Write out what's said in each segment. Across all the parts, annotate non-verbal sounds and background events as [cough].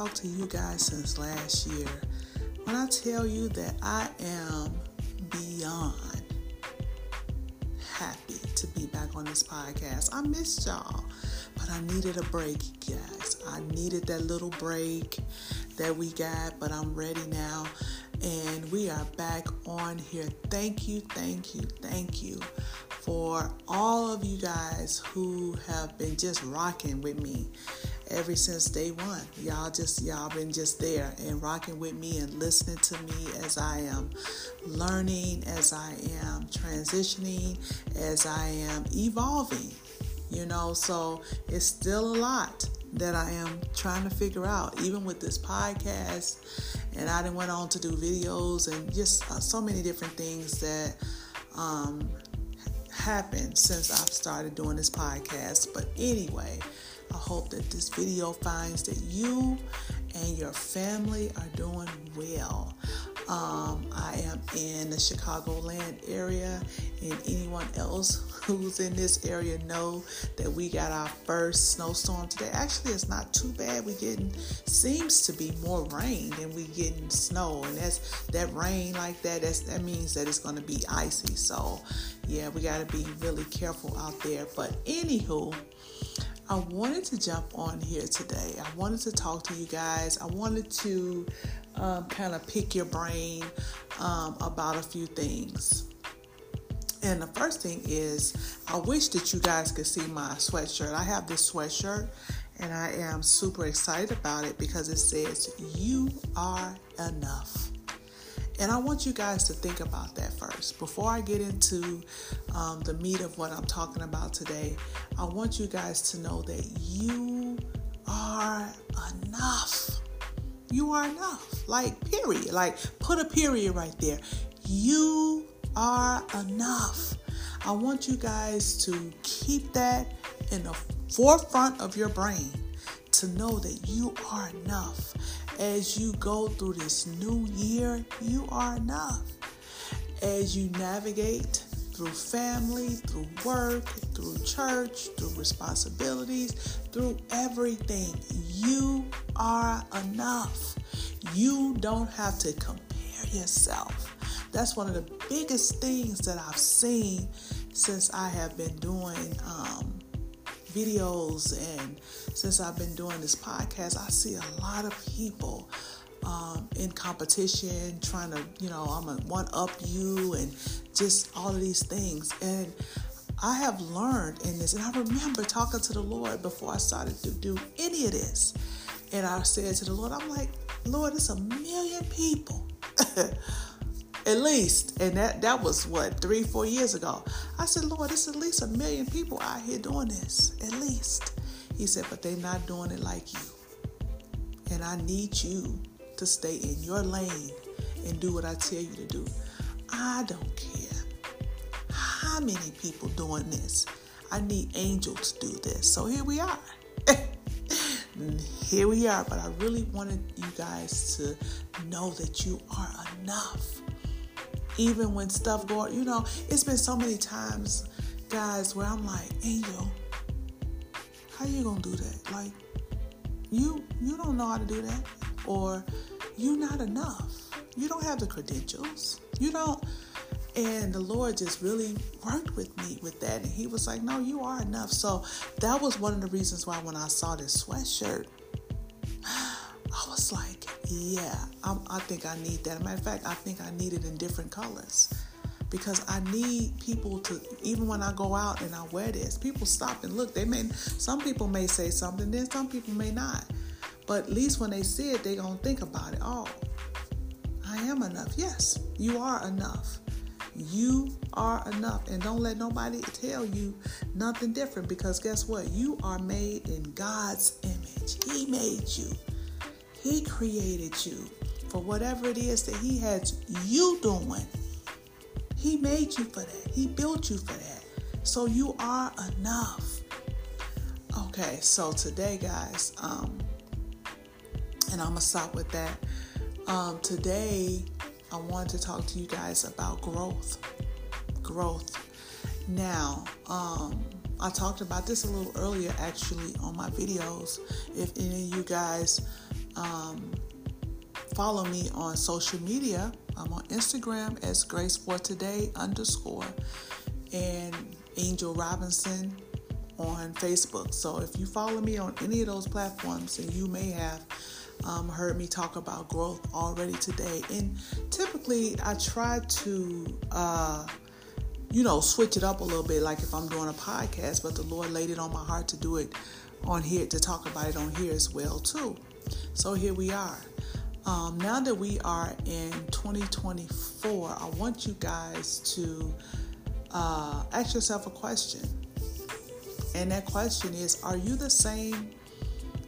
talked to you guys since last year. When I tell you that I am beyond happy to be back on this podcast, I missed y'all, but I needed a break, guys. I needed that little break that we got, but I'm ready now. And we are back on here. Thank you, thank you, thank you for all of you guys who have been just rocking with me ever since day one. Y'all just y'all been just there and rocking with me and listening to me as I am learning, as I am transitioning, as I am evolving. You know, so it's still a lot that I am trying to figure out, even with this podcast. And I didn't went on to do videos and just uh, so many different things that um, happened since I've started doing this podcast. But anyway, I hope that this video finds that you and your family are doing well. Um, I am in the Chicagoland area, and anyone else [laughs] who's in this area know that we got our first snowstorm today. Actually, it's not too bad. We getting seems to be more rain than we getting snow, and that's that rain like that. That's that means that it's going to be icy. So, yeah, we got to be really careful out there. But anywho. I wanted to jump on here today. I wanted to talk to you guys. I wanted to um, kind of pick your brain um, about a few things. And the first thing is, I wish that you guys could see my sweatshirt. I have this sweatshirt and I am super excited about it because it says, You are enough. And I want you guys to think about that first. Before I get into um, the meat of what I'm talking about today, I want you guys to know that you are enough. You are enough. Like, period. Like, put a period right there. You are enough. I want you guys to keep that in the forefront of your brain to know that you are enough as you go through this new year, you are enough. As you navigate through family, through work, through church, through responsibilities, through everything, you are enough. You don't have to compare yourself. That's one of the biggest things that I've seen since I have been doing um, videos and since I've been doing this podcast, I see a lot of people um, in competition, trying to, you know, I'm gonna one up you and just all of these things. And I have learned in this, and I remember talking to the Lord before I started to do any of this. And I said to the Lord, I'm like, Lord, it's a million people [laughs] at least. And that, that was what, three, four years ago. I said, Lord, it's at least a million people out here doing this, at least. He said, but they're not doing it like you. And I need you to stay in your lane and do what I tell you to do. I don't care how many people doing this. I need angels to do this. So here we are. [laughs] here we are. But I really wanted you guys to know that you are enough even when stuff going, you know, it's been so many times, guys, where I'm like, Angel, how you gonna do that? Like, you you don't know how to do that, or you're not enough. You don't have the credentials. You don't. And the Lord just really worked with me with that, and He was like, "No, you are enough." So that was one of the reasons why when I saw this sweatshirt, [sighs] I was like, yeah, I'm, i think I need that. matter of fact, I think I need it in different colors because I need people to, even when I go out and I wear this, people stop and look. They may, some people may say something, then some people may not. But at least when they see it, they're going to think about it. Oh, I am enough. Yes, you are enough. You are enough. And don't let nobody tell you nothing different because guess what? You are made in God's image. He made you. He created you for whatever it is that He has you doing. He made you for that. He built you for that. So you are enough. Okay, so today, guys, um, and I'm gonna stop with that. Um, today, I want to talk to you guys about growth. Growth. Now, um, I talked about this a little earlier actually on my videos. If any of you guys um, follow me on social media. I'm on Instagram as Grace for Today underscore and Angel Robinson on Facebook. So if you follow me on any of those platforms, and you may have um, heard me talk about growth already today. And typically, I try to, uh, you know, switch it up a little bit, like if I'm doing a podcast, but the Lord laid it on my heart to do it on here, to talk about it on here as well, too. So here we are. Um, now that we are in 2024, I want you guys to uh, ask yourself a question. And that question is Are you the same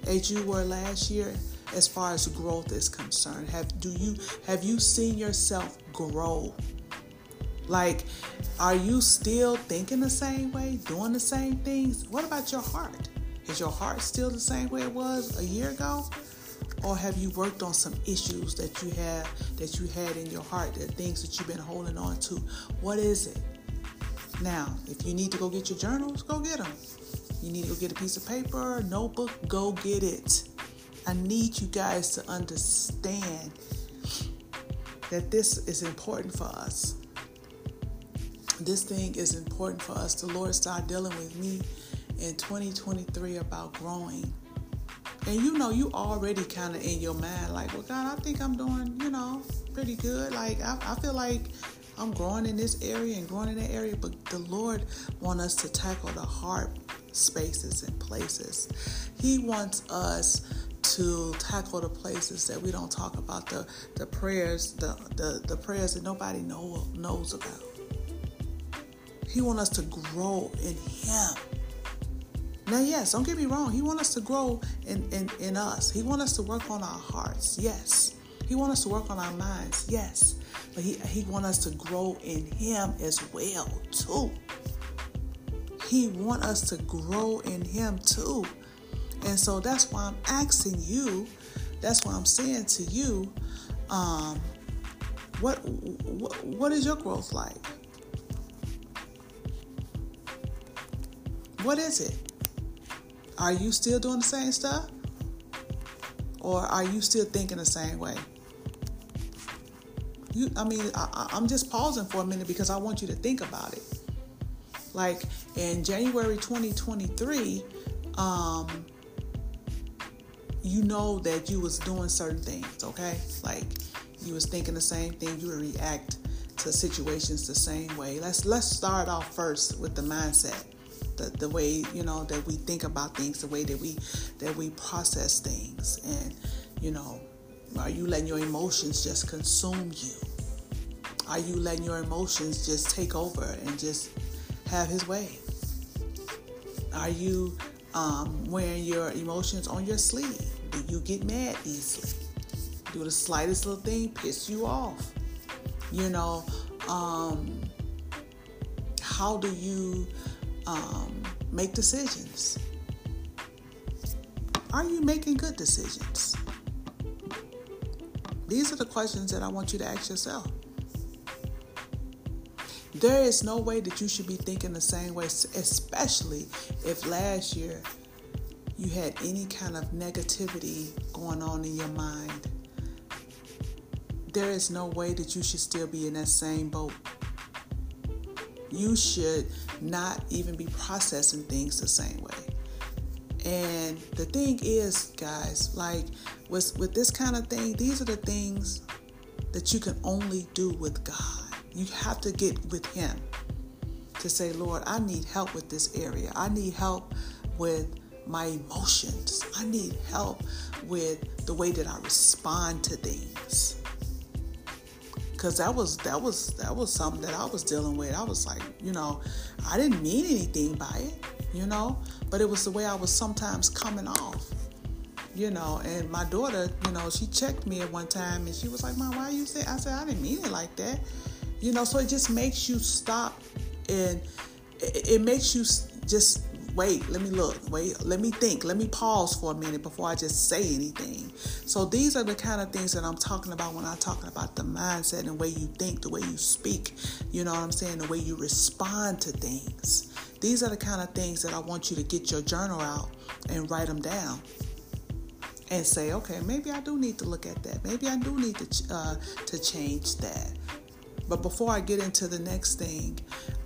as you were last year as far as growth is concerned? Have do you have you seen yourself grow? Like, are you still thinking the same way, doing the same things? What about your heart? Is your heart still the same way it was a year ago? Or have you worked on some issues that you have that you had in your heart, the things that you've been holding on to? What is it? Now, if you need to go get your journals, go get them. You need to go get a piece of paper, notebook, go get it. I need you guys to understand that this is important for us. This thing is important for us. The Lord started dealing with me in 2023 about growing. And you know, you already kind of in your mind, like, well, God, I think I'm doing, you know, pretty good. Like, I, I feel like I'm growing in this area and growing in that area. But the Lord wants us to tackle the hard spaces and places. He wants us to tackle the places that we don't talk about, the, the prayers, the, the, the prayers that nobody know, knows about. He wants us to grow in Him. Now, yes, don't get me wrong. He wants us to grow in, in, in us. He wants us to work on our hearts. Yes. He wants us to work on our minds. Yes. But he, he wants us to grow in Him as well, too. He wants us to grow in Him, too. And so that's why I'm asking you, that's why I'm saying to you, um, what, what what is your growth like? What is it? Are you still doing the same stuff? Or are you still thinking the same way? You, I mean, I, I'm just pausing for a minute because I want you to think about it. Like in January 2023, um, you know that you was doing certain things, okay? Like you was thinking the same thing, you would react to situations the same way. Let's let's start off first with the mindset. The, the way you know that we think about things, the way that we that we process things, and you know, are you letting your emotions just consume you? Are you letting your emotions just take over and just have His way? Are you um, wearing your emotions on your sleeve? Do you get mad easily? Do the slightest little thing piss you off? You know, um, how do you um, make decisions? Are you making good decisions? These are the questions that I want you to ask yourself. There is no way that you should be thinking the same way, especially if last year you had any kind of negativity going on in your mind. There is no way that you should still be in that same boat. You should not even be processing things the same way. And the thing is, guys, like with with this kind of thing, these are the things that you can only do with God. You have to get with Him to say, Lord, I need help with this area. I need help with my emotions. I need help with the way that I respond to things. Cause that was that was that was something that I was dealing with. I was like, you know, I didn't mean anything by it, you know, but it was the way I was sometimes coming off you know. And my daughter, you know, she checked me at one time and she was like, Mom, why you say? I said, I didn't mean it like that. You know, so it just makes you stop and it, it makes you just wait, let me look, wait, let me think, let me pause for a minute before I just say anything. So these are the kind of things that I'm talking about when I'm talking about the mindset and the way you think, the way you speak, you know what I'm saying, the way you respond to things. These are the kind of things that I want you to get your journal out and write them down and say, okay, maybe I do need to look at that. Maybe I do need to uh, to change that. But before I get into the next thing,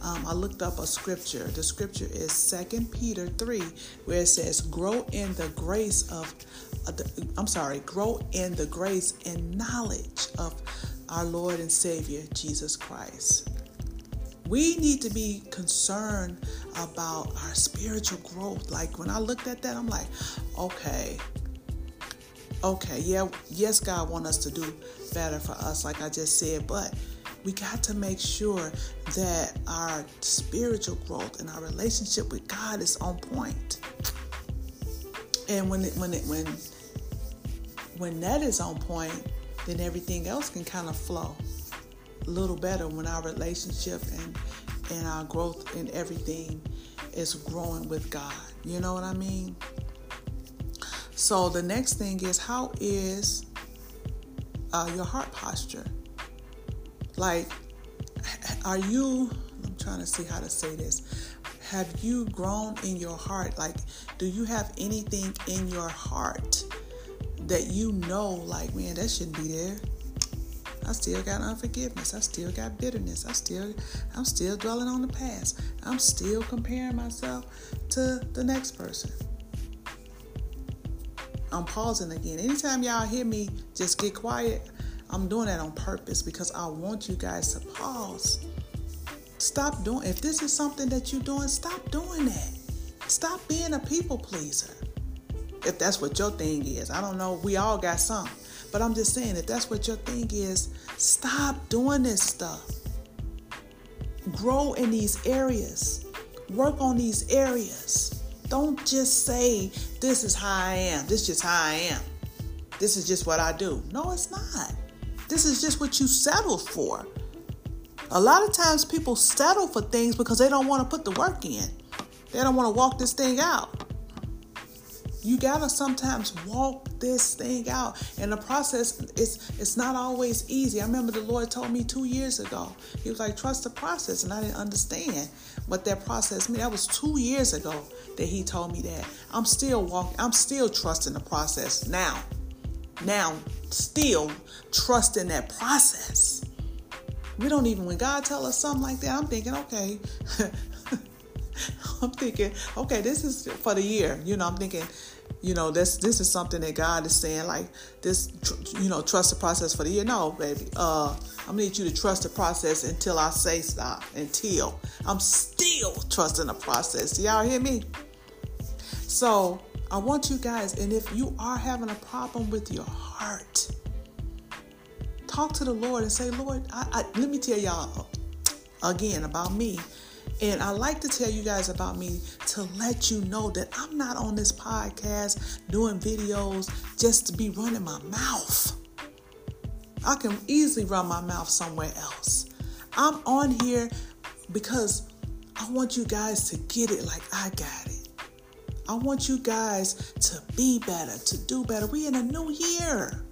um, I looked up a scripture. The scripture is Second Peter 3, where it says, Grow in the grace of, uh, the, I'm sorry, grow in the grace and knowledge of our Lord and Savior, Jesus Christ. We need to be concerned about our spiritual growth. Like when I looked at that, I'm like, okay, okay, yeah, yes, God want us to do better for us, like I just said, but we got to make sure that our spiritual growth and our relationship with God is on point. And when it, when it, when when that is on point, then everything else can kind of flow a little better when our relationship and and our growth and everything is growing with God. You know what I mean? So the next thing is how is uh, your heart posture? Like, are you, I'm trying to see how to say this. Have you grown in your heart? Like, do you have anything in your heart that you know, like, man, that shouldn't be there? I still got unforgiveness. I still got bitterness. I still I'm still dwelling on the past. I'm still comparing myself to the next person. I'm pausing again. Anytime y'all hear me just get quiet, I'm doing that on purpose because I want you guys to pause. Stop doing if this is something that you're doing, stop doing that. Stop being a people pleaser. If that's what your thing is. I don't know, we all got some. But I'm just saying if that's what your thing is, stop doing this stuff. Grow in these areas. Work on these areas. Don't just say, this is how I am. This is just how I am. This is just what I do. No, it's not. This is just what you settled for. A lot of times people settle for things because they don't want to put the work in. They don't want to walk this thing out. You gotta sometimes walk this thing out. And the process is it's not always easy. I remember the Lord told me two years ago. He was like, trust the process. And I didn't understand what that process meant. That was two years ago that he told me that. I'm still walking, I'm still trusting the process now now still trust in that process. We don't even when God tell us something like that, I'm thinking, okay. [laughs] I'm thinking, okay, this is for the year. You know, I'm thinking, you know, this this is something that God is saying, like this, you know, trust the process for the year. No, baby, uh, I'm gonna need you to trust the process until I say stop. Until I'm still trusting the process. Y'all hear me? So I want you guys, and if you are having a problem with your heart, talk to the Lord and say, Lord, I, I, let me tell y'all again about me. And I like to tell you guys about me to let you know that I'm not on this podcast doing videos just to be running my mouth. I can easily run my mouth somewhere else. I'm on here because I want you guys to get it like I got it. I want you guys to be better, to do better. We in a new year.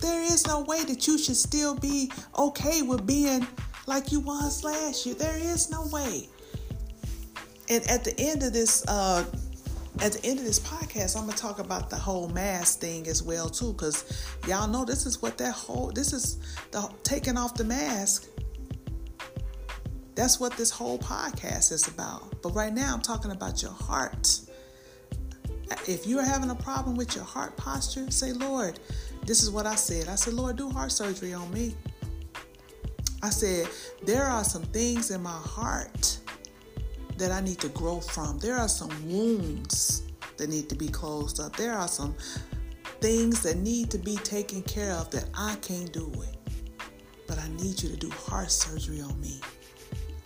There is no way that you should still be okay with being like you was last year. There is no way. And at the end of this, uh, at the end of this podcast, I'm gonna talk about the whole mask thing as well too, because y'all know this is what that whole this is the taking off the mask. That's what this whole podcast is about. But right now, I'm talking about your heart if you're having a problem with your heart posture, say, Lord, this is what I said. I said, Lord, do heart surgery on me. I said, there are some things in my heart that I need to grow from. There are some wounds that need to be closed up. There are some things that need to be taken care of that I can't do it. But I need you to do heart surgery on me.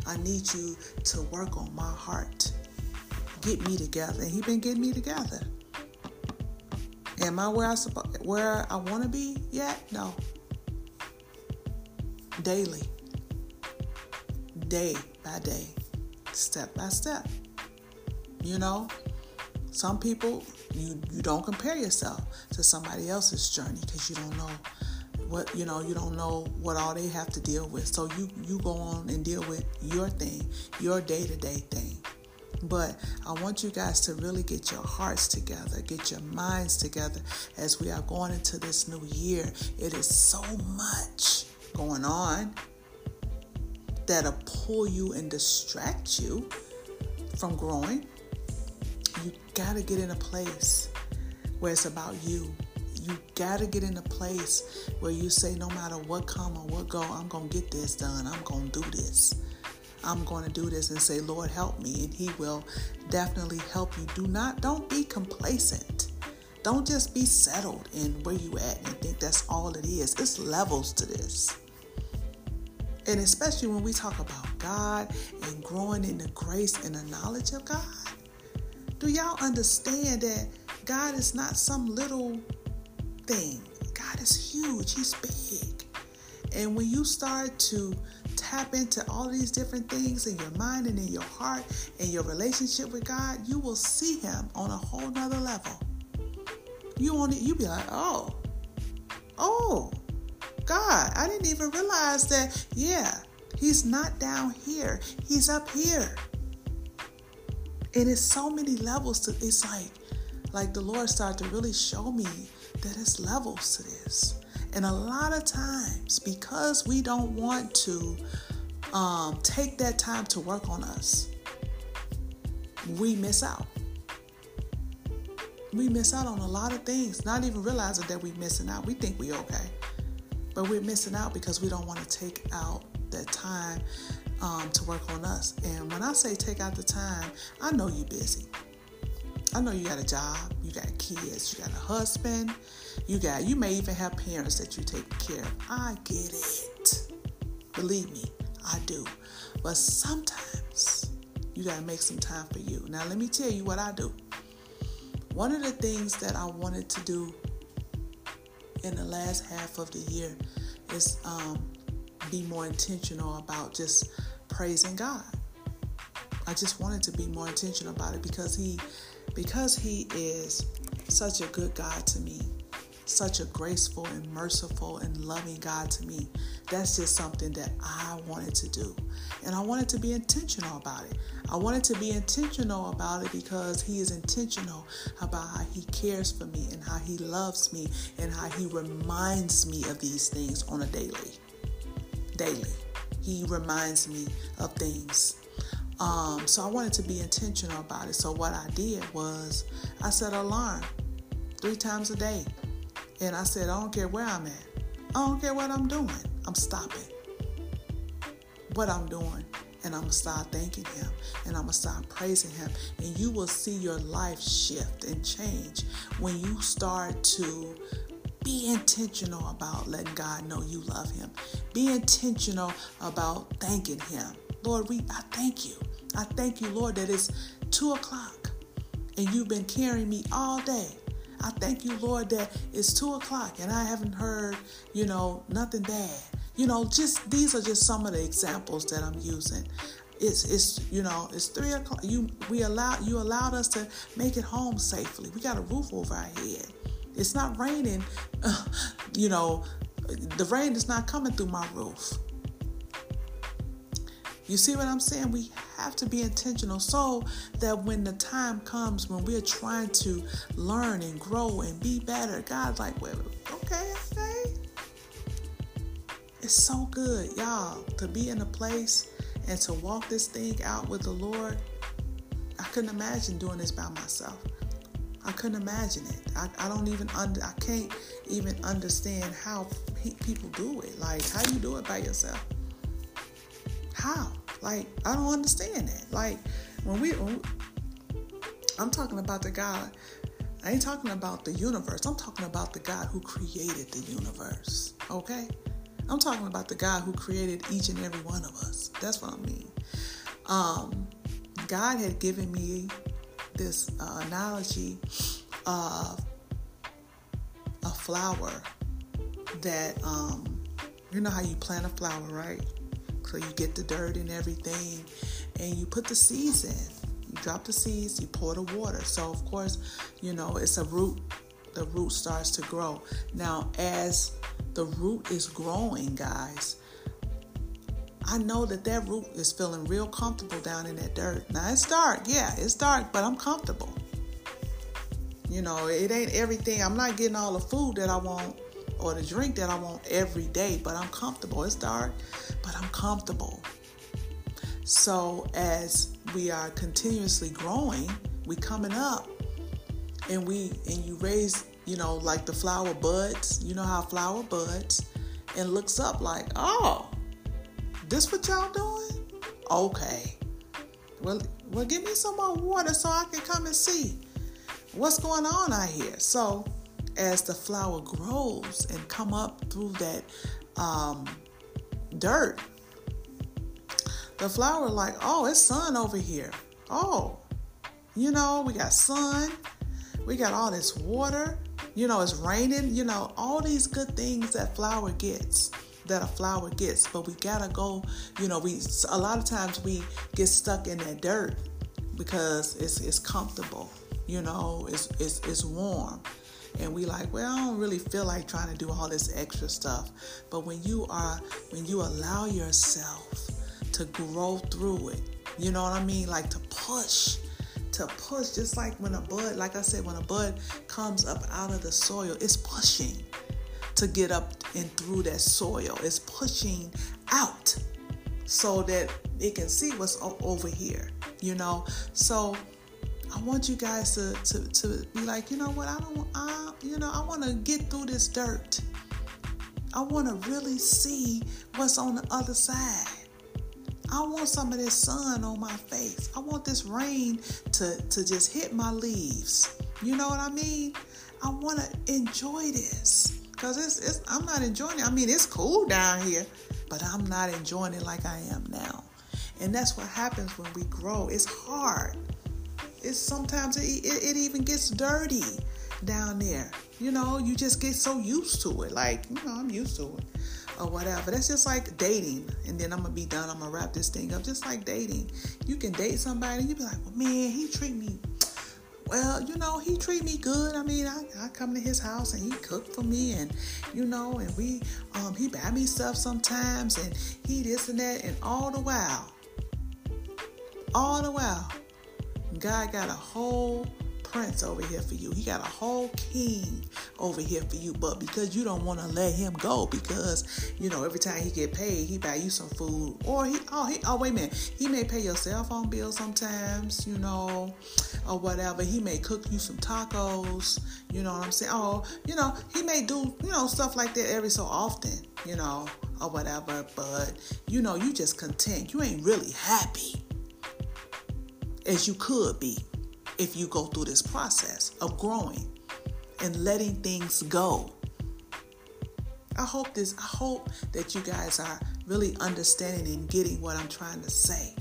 I need you to work on my heart get me together, and He been getting me together. Am I where I where I want to be yet? No. Daily, day by day, step by step. You know, some people you you don't compare yourself to somebody else's journey because you don't know what you know you don't know what all they have to deal with so you you go on and deal with your thing your day-to-day thing But I want you guys to really get your hearts together, get your minds together as we are going into this new year. It is so much going on that'll pull you and distract you from growing. You got to get in a place where it's about you. You got to get in a place where you say, no matter what come or what go, I'm to get this done. I'm to do this. I'm going to do this and say, Lord, help me. And He will definitely help you. Do not, don't be complacent. Don't just be settled in where you at and think that's all it is. It's levels to this. And especially when we talk about God and growing in the grace and the knowledge of God. Do y'all understand that God is not some little thing? God is huge, He's big. And when you start to tap into all these different things in your mind and in your heart and your relationship with God, you will see Him on a whole nother level. You on it, you be like, oh, oh, God, I didn't even realize that, yeah, He's not down here, He's up here. And it's so many levels to it's like like the Lord started to really show me that it's levels to this. And a lot of times, because we don't want to um, take that time to work on us, we miss out. We miss out on a lot of things, not even realizing that we're missing out. We think we're okay, but we're missing out because we don't want to take out that time um, to work on us. And when I say take out the time, I know you're busy. I know you got a job, you got kids, you got a husband, you got you may even have parents that you take care of. I get it. Believe me, I do. But sometimes you got to make some time for you. Now let me tell you what I do. One of the things that I wanted to do in the last half of the year is um, be more intentional about just praising God. I just wanted to be more intentional about it because he because he is such a good God to me, such a graceful and merciful and loving God to me. That's just something that I wanted to do. And I wanted to be intentional about it. I wanted to be intentional about it because He is intentional about how He cares for me and how He loves me and how He reminds me of these things on a daily. Daily. He reminds me of things um, so I wanted to be intentional about it. So what I did was I set an alarm three times a day. And I said, I don't care where I'm at. I don't care what I'm doing. I'm stopping what I'm doing. And I'm going to start thanking Him. And I'm going to start praising Him. And you will see your life shift and change when you start to be intentional about letting God know you love Him. Be intentional about thanking Him. Lord, we I thank you. I thank you, Lord, that it's two o'clock and you've been carrying me all day. I thank you, Lord, that it's two o'clock and I haven't heard, you know, nothing bad. You know, just these are just some of the examples that I'm using. It's it's you know it's three o'clock. You we allow you allowed us to make it home safely. We got a roof over our head. It's not raining. [laughs] You know, the rain is not coming through my roof. You see what I'm saying? We have to be intentional so that when the time comes when we're trying to learn and grow and be better, God's like, well, okay, okay. It's so good, y'all, to be in a place and to walk this thing out with the Lord. I couldn't imagine doing this by myself. I couldn't imagine it. I, I don't even under I can't even understand how pe- people do it. Like how do you do it by yourself. How? Like, I don't understand that. Like, when we, I'm talking about the God, I ain't talking about the universe. I'm talking about the God who created the universe. Okay? I'm talking about the God who created each and every one of us. That's what I mean. Um, God had given me this uh, analogy of a flower that, um, you know how you plant a flower, right? So you get the dirt and everything, and you put the seeds in. You drop the seeds, you pour the water. So of course, you know it's a root. The root starts to grow. Now, as the root is growing, guys, I know that that root is feeling real comfortable down in that dirt. Now it's dark, yeah, it's dark, but I'm comfortable. You know, it ain't everything. I'm not getting all the food that I want or the drink that I want every day, but I'm comfortable. It's dark, but I'm comfortable. So as we are continuously growing, we coming up and we and you raise, you know, like the flower buds, you know how flower buds and looks up like, oh, this what y'all doing? Okay. Well, well, give me some more water so I can come and see what's going on out here. So, as the flower grows and come up through that um, dirt, the flower like, oh, it's sun over here. Oh, you know, we got sun, we got all this water. You know, it's raining. You know, all these good things that flower gets that a flower gets, but we gotta go. You know, we a lot of times we get stuck in that dirt because it's it's comfortable. You know, it's it's it's warm, and we like, well, I don't really feel like trying to do all this extra stuff. But when you are when you allow yourself to grow through it, you know what I mean, like to push to push just like when a bud like i said when a bud comes up out of the soil it's pushing to get up and through that soil. It's pushing out so that it can see what's over here, you know. So I want you guys to to, to be like, you know what? I don't, I, you know, I want to get through this dirt. I want to really see what's on the other side. I want some of this sun on my face. I want this rain to, to just hit my leaves. You know what I mean? I want to enjoy this because it's, it's I'm not enjoying it. I mean, it's cool down here, but I'm not enjoying it like I am now. And that's what happens when we grow. It's hard. It's sometimes it, it, it even gets dirty down there. You know, you just get so used to it. Like, you know, I'm used to it or whatever. That's just like dating. And then I'm gonna be done. I'm gonna wrap this thing up. Just like dating. You can date somebody, you be like, well, man, he treat me well, you know, he treat me good. I mean, I, I come to his house and he cook for me and, you know, and we, um, he buy me stuff sometimes and he this and that and all the while, all the while, God got a whole prince over here for you. He got a whole king over here for you. But because you don't want to let him go, because you know every time he get paid, he buy you some food, or he oh he oh wait a minute, he may pay your cell phone bill sometimes, you know, or whatever. He may cook you some tacos. You know what I'm saying? Oh, you know he may do you know stuff like that every so often. You know or whatever. But you know you just content. You ain't really happy as you could be if you go through this process of growing and letting things go. I hope this I hope that you guys are really understanding and getting what I'm trying to say.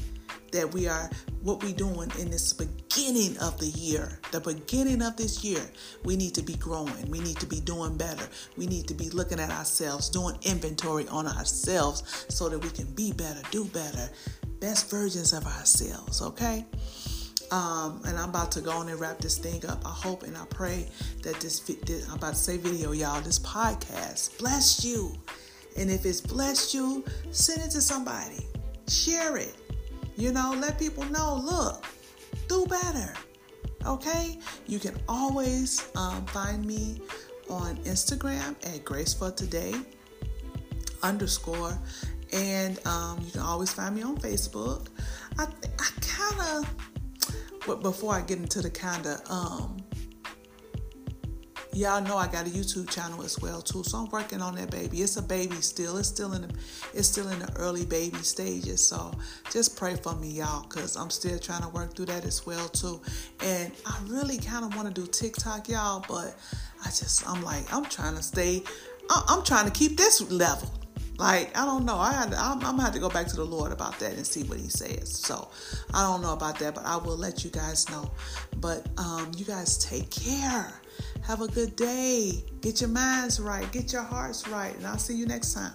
That we are what we doing in this beginning of the year. The beginning of this year, we need to be growing. We need to be doing better. We need to be looking at ourselves, doing inventory on ourselves so that we can be better, do better, best versions of ourselves, okay? Um, and I'm about to go on and wrap this thing up. I hope and I pray that this, this I'm about to say video, y'all, this podcast blessed you. And if it's blessed you, send it to somebody. Share it. You know, let people know, look, do better. Okay? You can always um, find me on Instagram at Grace for Today underscore. And um, you can always find me on Facebook. I, I kind of but before I get into the kind of um y'all know I got a YouTube channel as well too, so I'm working on that baby. It's a baby still. It's still in the it's still in the early baby stages. So just pray for me, y'all, because I'm still trying to work through that as well too. And I really kind of want to do TikTok, y'all, but I just I'm like I'm trying to stay. I'm trying to keep this level. Like I don't know. I I'm, I'm, gonna have to go back to the Lord about that and see what He says. So I don't know about that, but I will let you guys know. But um, you guys take care. Have a good day. Get your minds right. Get your hearts right, and I'll see you next time.